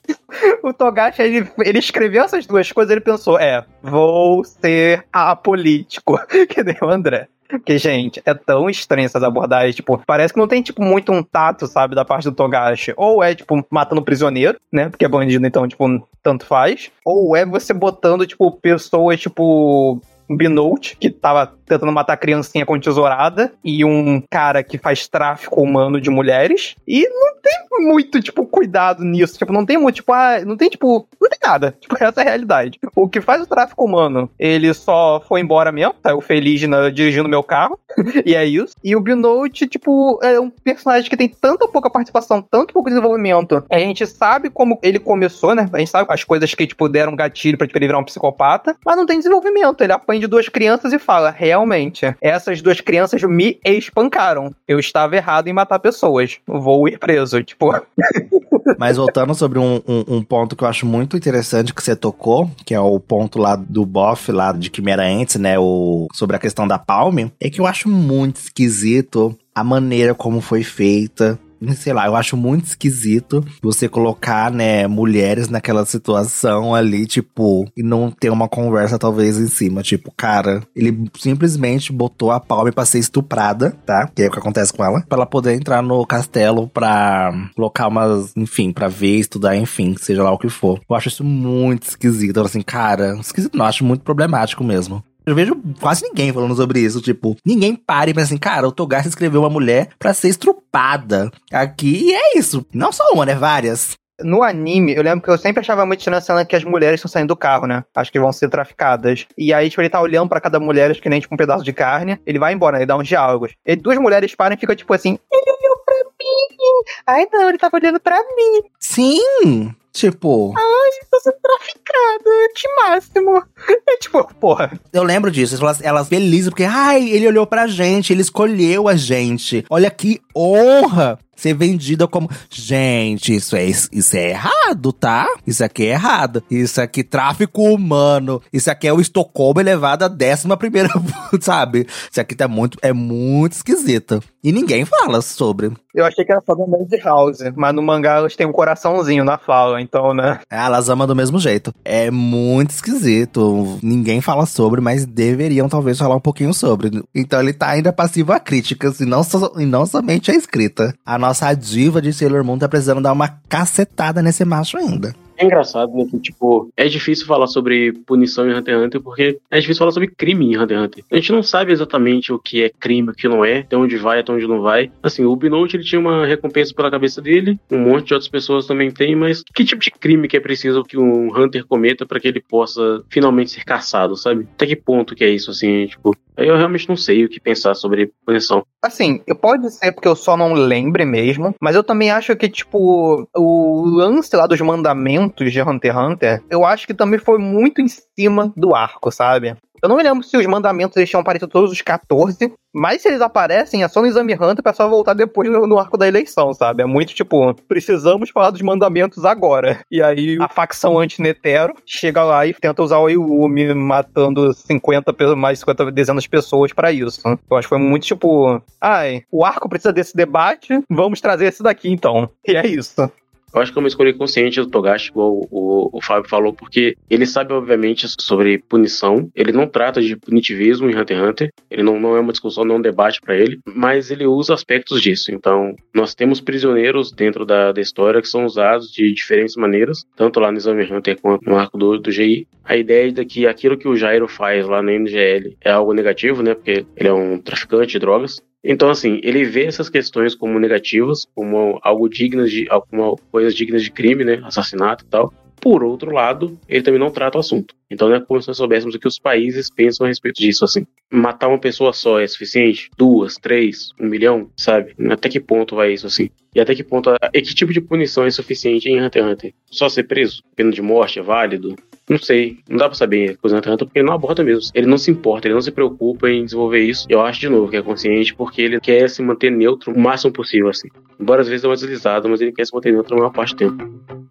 O Togashi, ele, ele escreveu essas duas coisas, ele pensou, é, vou ser apolítico, que nem o André. Porque, gente, é tão estranho essas abordagens. Tipo, parece que não tem, tipo, muito um tato, sabe, da parte do Togashi. Ou é, tipo, matando prisioneiro, né? Porque é bandido, então, tipo, tanto faz. Ou é você botando, tipo, pessoas, tipo, Binote, que tava tentando matar a criancinha com tesourada, e um cara que faz tráfico humano de mulheres. E não tem muito, tipo, cuidado nisso. Tipo, não tem muito, tipo, ah, não tem, tipo, não tem nada. Tipo, essa é a realidade. O que faz o tráfico humano, ele só foi embora mesmo, saiu feliz na, dirigindo meu carro, e é isso. E o Binote, tipo, é um personagem que tem tanta pouca participação, tanto pouco desenvolvimento. A gente sabe como ele começou, né? A gente sabe as coisas que, tipo, deram gatilho pra tipo, ele virar um psicopata, mas não tem desenvolvimento. Ele apanha de duas crianças e fala, realmente, essas duas crianças me espancaram. Eu estava errado em matar pessoas. Vou ir preso, tipo... Mas voltando sobre um, um, um, ponto que eu acho muito interessante que você tocou, que é o ponto lá do Boff, lá de Quimera Ants, né? O, sobre a questão da Palme, é que eu acho muito esquisito a maneira como foi feita sei lá, eu acho muito esquisito você colocar, né, mulheres naquela situação ali, tipo, e não ter uma conversa talvez em cima. Tipo, cara, ele simplesmente botou a Palme pra ser estuprada, tá? Que é o que acontece com ela, pra ela poder entrar no castelo pra colocar umas, enfim, pra ver, estudar, enfim, seja lá o que for. Eu acho isso muito esquisito. Assim, cara, esquisito não, acho muito problemático mesmo. Eu vejo quase ninguém falando sobre isso. Tipo, ninguém para e pensa assim, cara, o Togashi escreveu uma mulher para ser estrupada. Aqui e é isso. Não só uma, né? Várias. No anime, eu lembro que eu sempre achava muito estranho a cena que as mulheres estão saindo do carro, né? Acho que vão ser traficadas. E aí, tipo, ele tá olhando para cada mulher, que nem tipo um pedaço de carne. Ele vai embora, né? Ele dá uns diálogos. E duas mulheres param e ficam tipo assim: Ele olhou pra mim. Ai, não, ele tava olhando pra mim. Sim! Tipo. Ai, tô sendo traficada, que máximo. É tipo, porra. Eu lembro disso. Elas, elas felizes porque, ai, ele olhou pra gente, ele escolheu a gente. Olha que honra ser vendida como, gente, isso é, isso é errado, tá? Isso aqui é errado. Isso aqui, tráfico humano. Isso aqui é o Estocolmo elevado à décima primeira, sabe? Isso aqui tá muito, é muito esquisito. E ninguém fala sobre. Eu achei que era só da Madhouse, mas no mangá elas têm um coraçãozinho na fala, então, né? É, elas amam do mesmo jeito. É muito esquisito. Ninguém fala sobre, mas deveriam talvez falar um pouquinho sobre. Então ele tá ainda passivo a críticas e não, so, e não somente a escrita. A nossa diva de Sailor Moon tá precisando dar uma cacetada nesse macho ainda. É engraçado, né? Que, tipo, é difícil falar sobre punição em Hunter x Hunter porque é difícil falar sobre crime em Hunter x Hunter. A gente não sabe exatamente o que é crime, o que não é, até onde vai, até onde não vai. Assim, o Binote ele tinha uma recompensa pela cabeça dele, um monte de outras pessoas também tem, mas que tipo de crime que é preciso que um Hunter cometa para que ele possa finalmente ser caçado, sabe? Até que ponto que é isso, assim, tipo, eu realmente não sei o que pensar sobre punição. Assim, pode ser porque eu só não lembre mesmo, mas eu também acho que, tipo, o lance lá dos mandamentos de Hunter x Hunter, eu acho que também foi muito em cima do arco, sabe? Eu não me lembro se os mandamentos eles tinham aparecido todos os 14, mas se eles aparecem, é só no Exame Hunter pra só voltar depois no, no, arco da eleição, sabe? É muito tipo, precisamos falar dos mandamentos agora. E aí a facção anti-Netero chega lá e tenta usar o Yumi matando 50, mais 50 dezenas de pessoas para isso. Eu acho que foi muito tipo, ai, o arco precisa desse debate, vamos trazer esse daqui então. E é isso. Eu acho que é uma escolha consciente do Togashi, igual o, o, o, Fábio falou, porque ele sabe, obviamente, sobre punição. Ele não trata de punitivismo em Hunter x Hunter. Ele não, não é uma discussão, não é um debate para ele. Mas ele usa aspectos disso. Então, nós temos prisioneiros dentro da, da história que são usados de diferentes maneiras, tanto lá no Exame Hunter quanto no arco do, do GI. A ideia de que aquilo que o Jairo faz lá na NGL é algo negativo, né? Porque ele é um traficante de drogas. Então, assim, ele vê essas questões como negativas, como algo dignas de, como coisas dignas de crime, né? Assassinato e tal. Por outro lado, ele também não trata o assunto. Então não é como se nós soubéssemos o que os países pensam a respeito disso, assim. Matar uma pessoa só é suficiente? Duas, três, um milhão, sabe? Até que ponto vai isso, assim? E até que ponto, e que tipo de punição é suficiente em Hunter x Hunter? Só ser preso? Pena de morte é válido? Não sei, não dá pra saber x Hunter porque ele não aborda mesmo. Ele não se importa, ele não se preocupa em desenvolver isso. Eu acho, de novo, que é consciente porque ele quer se manter neutro o máximo possível, assim. Embora às vezes dê uma deslizada, mas ele quer se manter neutro a maior parte do tempo.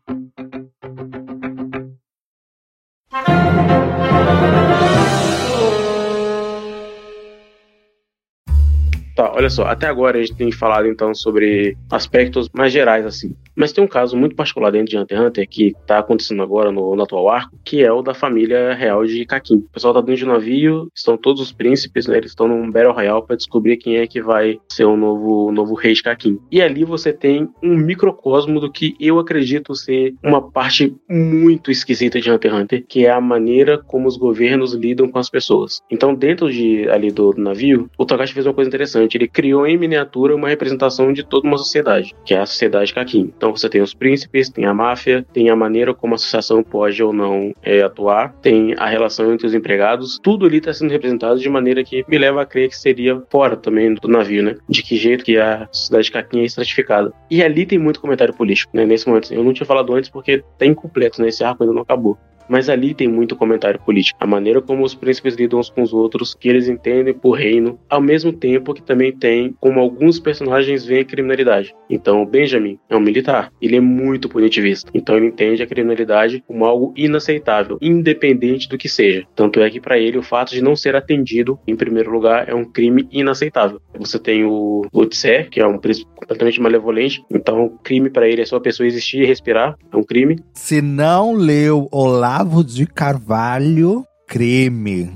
Olha só, até agora a gente tem falado então sobre aspectos mais gerais assim. Mas tem um caso muito particular dentro de Hunter x Hunter que tá acontecendo agora no, no atual arco, que é o da família real de Kakin. O pessoal tá dentro de um navio, estão todos os príncipes, né? Eles estão num Battle Royale para descobrir quem é que vai ser o novo, novo rei de Kakin. E ali você tem um microcosmo do que eu acredito ser uma parte muito esquisita de Hunter x Hunter, que é a maneira como os governos lidam com as pessoas. Então, dentro de ali do, do navio, o Togashi fez uma coisa interessante. Ele criou em miniatura uma representação de toda uma sociedade, que é a sociedade Kakin. Então, você tem os príncipes, tem a máfia, tem a maneira como a associação pode ou não é, atuar, tem a relação entre os empregados, tudo ali está sendo representado de maneira que me leva a crer que seria fora também do navio, né? De que jeito que a sociedade de Caquinha é estratificada. E ali tem muito comentário político, né? Nesse momento. Eu não tinha falado antes porque tá incompleto, né? Esse arco ainda não acabou mas ali tem muito comentário político. A maneira como os príncipes lidam uns com os outros, que eles entendem por reino, ao mesmo tempo que também tem como alguns personagens veem a criminalidade. Então, Benjamin é um militar, ele é muito punitivista. Então, ele entende a criminalidade como algo inaceitável, independente do que seja. Tanto é que para ele o fato de não ser atendido, em primeiro lugar, é um crime inaceitável. Você tem o Lutzer, que é um príncipe completamente malevolente, então crime para ele é só a pessoa existir e respirar, é um crime. Se não leu Olá Olavo de Carvalho, crime.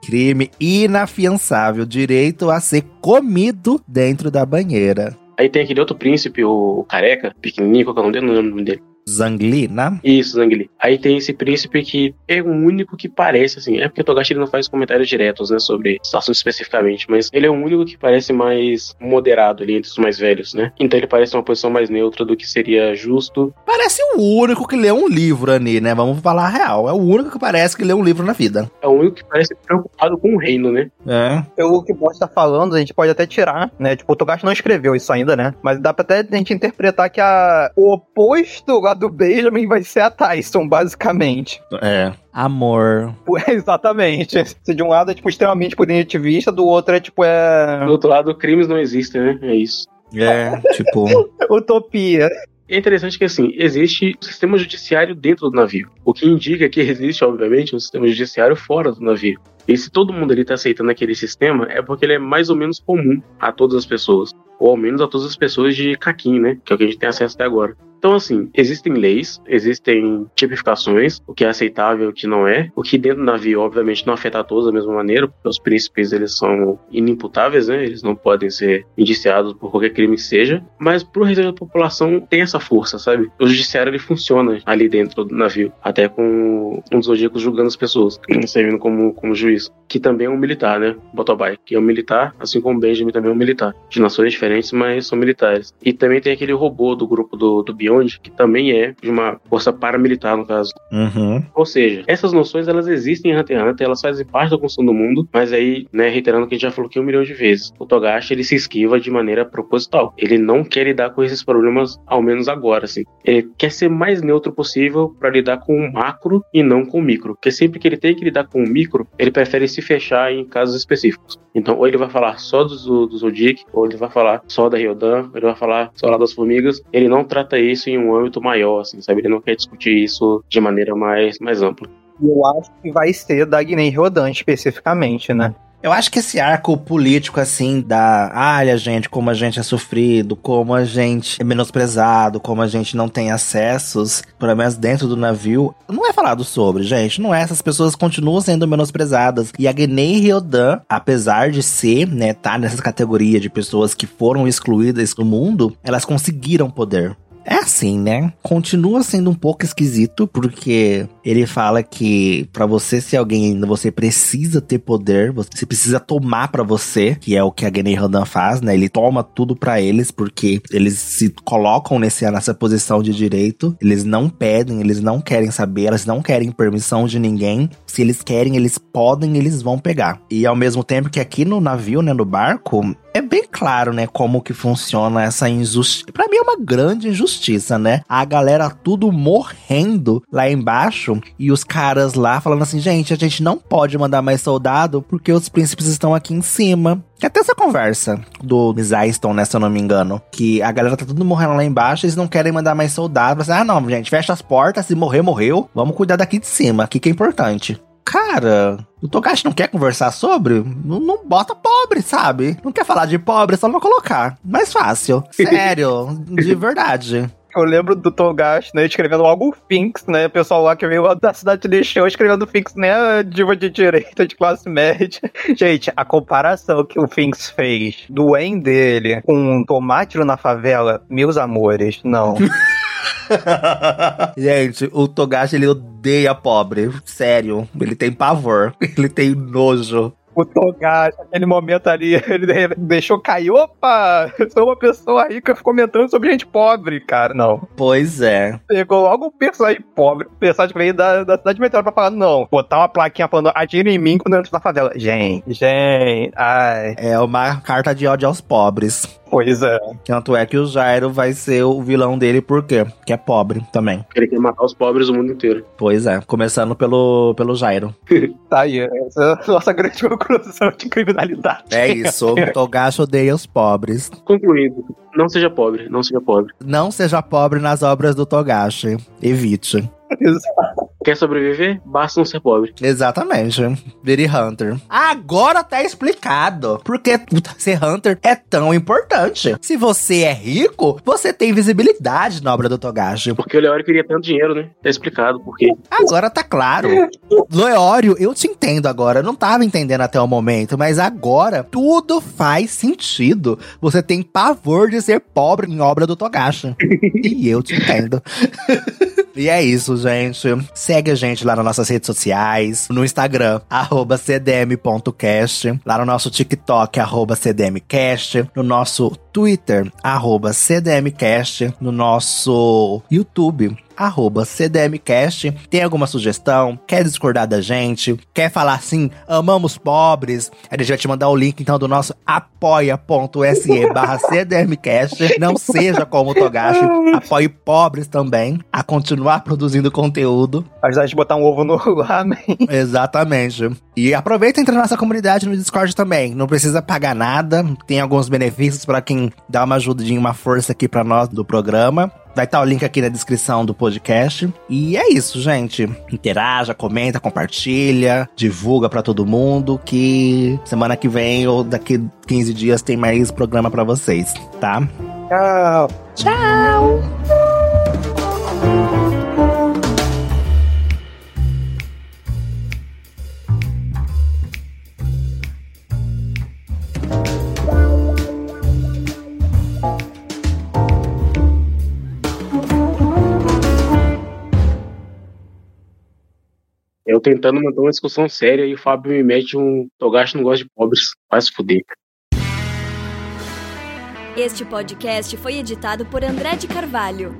Crime inafiançável, direito a ser comido dentro da banheira. Aí tem aquele outro príncipe, o careca, pequenininho, qual é o nome dele? Zangli, né? Isso, Zangli. Aí tem esse príncipe que é o único que parece, assim, é porque o Togashi ele não faz comentários diretos, né, sobre situações especificamente, mas ele é o único que parece mais moderado ali entre os mais velhos, né? Então ele parece uma posição mais neutra do que seria justo. Parece o único que lê um livro ali, né? Vamos falar a real. É o único que parece que lê um livro na vida. É o único que parece preocupado com o reino, né? É. Pelo que o Boss tá falando, a gente pode até tirar, né? Tipo, o Togashi não escreveu isso ainda, né? Mas dá pra até a gente interpretar que a... o oposto do Benjamin vai ser a Tyson, basicamente. É. Amor. É, exatamente. Se de um lado é, tipo, extremamente punitivista, do outro é, tipo, é... Do outro lado, crimes não existem, né? É isso. É, tipo. Utopia. É interessante que, assim, existe um sistema judiciário dentro do navio. O que indica que existe, obviamente, um sistema judiciário fora do navio. E se todo mundo ali tá aceitando aquele sistema, é porque ele é mais ou menos comum a todas as pessoas. Ou ao menos a todas as pessoas de Caquim, né? Que é o que a gente tem acesso até agora. Então, assim, existem leis, existem tipificações, o que é aceitável o que não é. O que dentro do navio, obviamente, não afeta a todos da mesma maneira, porque os príncipes, eles são inimputáveis, né? Eles não podem ser indiciados por qualquer crime que seja. Mas pro restante da população tem essa força, sabe? O judiciário, ele funciona ali dentro do navio. Até com um dos zodíacos julgando as pessoas, servindo como, como juiz. Que também é um militar, né? Botobai, que é um militar, assim como Benjamin também é um militar. De nações diferentes, mas são militares. E também tem aquele robô do grupo do, do Beyond, que também é de uma força paramilitar, no caso. Uhum. Ou seja, essas noções elas existem em Hunter x Hunter, elas fazem parte da construção do mundo, mas aí, né, reiterando o que a gente já falou aqui um milhão de vezes, o Togashi ele se esquiva de maneira proposital. Ele não quer lidar com esses problemas, ao menos agora, assim. Ele quer ser mais neutro possível para lidar com o macro e não com o micro. Porque sempre que ele tem que lidar com o micro, ele prefere se fechar em casos específicos. Então, ou ele vai falar só do, do Zodiac, ou ele vai falar só da Ryodan, ele vai falar só lá das formigas. Ele não trata isso em um âmbito maior, assim, sabe? Ele não quer discutir isso de maneira mais, mais ampla. Eu acho que vai ser da Guiné Rodan especificamente, né? Eu acho que esse arco político, assim, da. Olha, gente, como a gente é sofrido, como a gente é menosprezado, como a gente não tem acessos, pelo menos dentro do navio, não é falado sobre, gente. Não é. Essas pessoas continuam sendo menosprezadas. E a Guinei Ryodan, apesar de ser, né, tá nessa categoria de pessoas que foram excluídas do mundo, elas conseguiram poder. É assim, né? Continua sendo um pouco esquisito, porque ele fala que para você ser alguém você precisa ter poder, você precisa tomar para você, que é o que a Genei Rodan faz, né? Ele toma tudo para eles, porque eles se colocam nesse, nessa posição de direito, eles não pedem, eles não querem saber, eles não querem permissão de ninguém. Se eles querem, eles podem, eles vão pegar. E ao mesmo tempo que aqui no navio, né, no barco, é bem claro, né, como que funciona essa injustiça. Pra mim é uma grande injustiça, né? A galera tudo morrendo lá embaixo e os caras lá falando assim, gente, a gente não pode mandar mais soldado porque os príncipes estão aqui em cima. Até essa conversa do Zyston, né, se eu não me engano. Que a galera tá tudo morrendo lá embaixo, eles não querem mandar mais soldados. Ah, não, gente, fecha as portas, se morrer, morreu. Vamos cuidar daqui de cima, aqui que é importante. Cara, o Togashi não quer conversar sobre? Não, não, bota pobre, sabe? Não quer falar de pobre, só não colocar. Mais fácil. Sério, de verdade. Eu lembro do Togashi, né, escrevendo algo Finks, né? O pessoal lá que veio da cidade de lixão escrevendo Finks, né? Diva de direita, de classe média. Gente, a comparação que o Finks fez do En dele com um tomate na favela, meus amores, não. Gente, o Togashi ele odeia pobre. Sério. Ele tem pavor. Ele tem nojo o Togashi, naquele momento ali, ele deixou cair. Opa! Sou uma pessoa rica comentando sobre gente pobre, cara. Não. Pois é. Pegou logo um personagem pobre, um personagem que veio da, da cidade meteora pra falar, não. Botar uma plaquinha falando, atira em mim quando eu entro na favela. Gente, gente, ai. É uma carta de ódio aos pobres. Pois é. Tanto é que o Jairo vai ser o vilão dele, por quê? Que é pobre também. Ele quer matar os pobres do mundo inteiro. Pois é, começando pelo, pelo Jairo. tá aí, essa é a nossa grande conclusão de criminalidade. É isso, Togashi odeia os pobres. Concluído, não seja pobre, não seja pobre. Não seja pobre nas obras do Togashi. Evite. Exato. Quer sobreviver? Basta não ser pobre. Exatamente. Vire Hunter. Agora tá explicado porque ser Hunter é tão importante. Se você é rico, você tem visibilidade na obra do Togashi. Porque o Leório queria tanto dinheiro, né? Tá explicado por quê. Agora tá claro. Leório, eu te entendo agora. Eu não tava entendendo até o momento, mas agora tudo faz sentido. Você tem pavor de ser pobre em obra do Togashi. e eu te entendo. e é isso, gente. Segue a gente lá nas nossas redes sociais, no Instagram, cdm.cast, lá no nosso TikTok, cdmcast, no nosso Twitter, cdmcast, no nosso YouTube, arroba cdmcast. Tem alguma sugestão? Quer discordar da gente? Quer falar assim, amamos pobres? A gente vai te mandar o link então do nosso apoia.se barra cdmcast. Não seja como o Togashi, apoie pobres também a continuar produzindo conteúdo. Ajudar a gente a botar um ovo no ramen. Exatamente. E aproveita e entra na nossa comunidade no Discord também. Não precisa pagar nada. Tem alguns benefícios para quem dá uma ajudinha, uma força aqui para nós do programa. Vai estar o link aqui na descrição do podcast. E é isso, gente. Interaja, comenta, compartilha, divulga para todo mundo que semana que vem ou daqui 15 dias tem mais programa para vocês, tá? Tchau. Tchau. Eu tentando manter uma discussão séria e o Fábio me mete um Togashi não gosta de pobres. Vai se fuder. Este podcast foi editado por André de Carvalho.